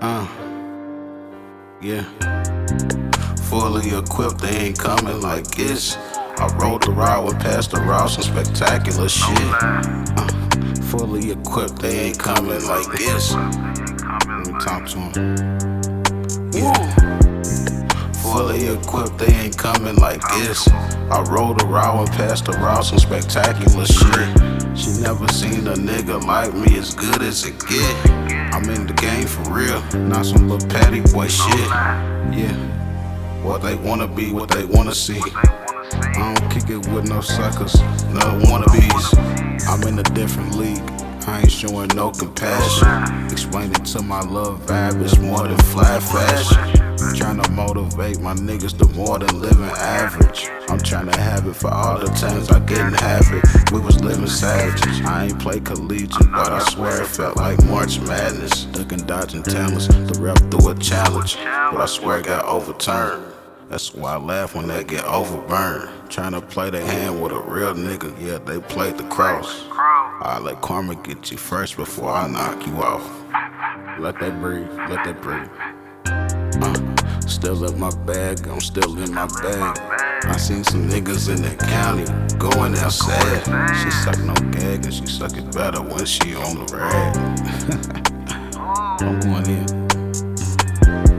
Uh, yeah. Fully equipped, they ain't coming like this. I rode the ride with Pastor Ross and spectacular shit. Uh, fully equipped, they ain't coming like this. Let me talk to him. Yeah. Fully equipped, they ain't coming like this. I rode around and passed around some spectacular shit. She never seen a nigga like me as good as it get. I'm in the game for real, not some little petty boy shit. Yeah. What they wanna be, what they wanna see. I don't kick it with no suckers, no wannabes. I'm in a different league. I ain't showing no compassion. Explaining to my love vibe, it's more than flat fashion. Trying to motivate my niggas to more than living average. I'm trying to have it for all the times I didn't have it. We was living savages. I ain't play collegiate, but I swear it felt like March Madness. Ducking, dodging talents, the rep through a challenge, but I swear it got overturned. That's why I laugh when they get overburned. Trying to play the hand with a real nigga, yeah, they played the cross. I let karma get you first before I knock you off. Let that breathe, let that breathe. Uh, still in my bag, I'm still in my bag. I seen some niggas in the county going outside. She sucking on gag and she suck it better when she on the rag. I'm going in.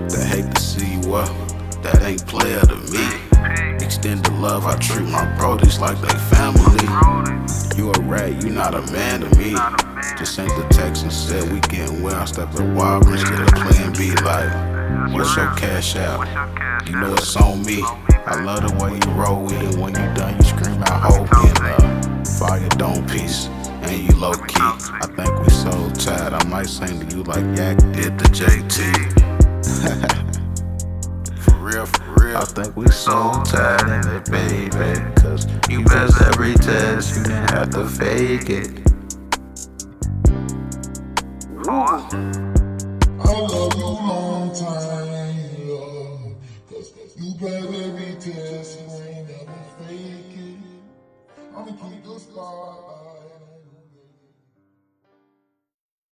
They hate to see you up, that ain't player to me. The love, I treat my brodies like they family. You a rat, you not a man to me. Just sent the text and said we getting well. Step at Walgreens, get a plan B like, what's your cash out? You know it's on me. I love the way you roll with it. When you done, you scream out hope in uh, fire dome piece. And you low key. I think we so tired. I might sing to you like Yak did to JT. real, for real. I think we so tired in it, baby. Cause you passed every test, you didn't have to fake it. I love you long time, love. Cause you passed every test, you ain't never fake it. I'ma keep the spotlight.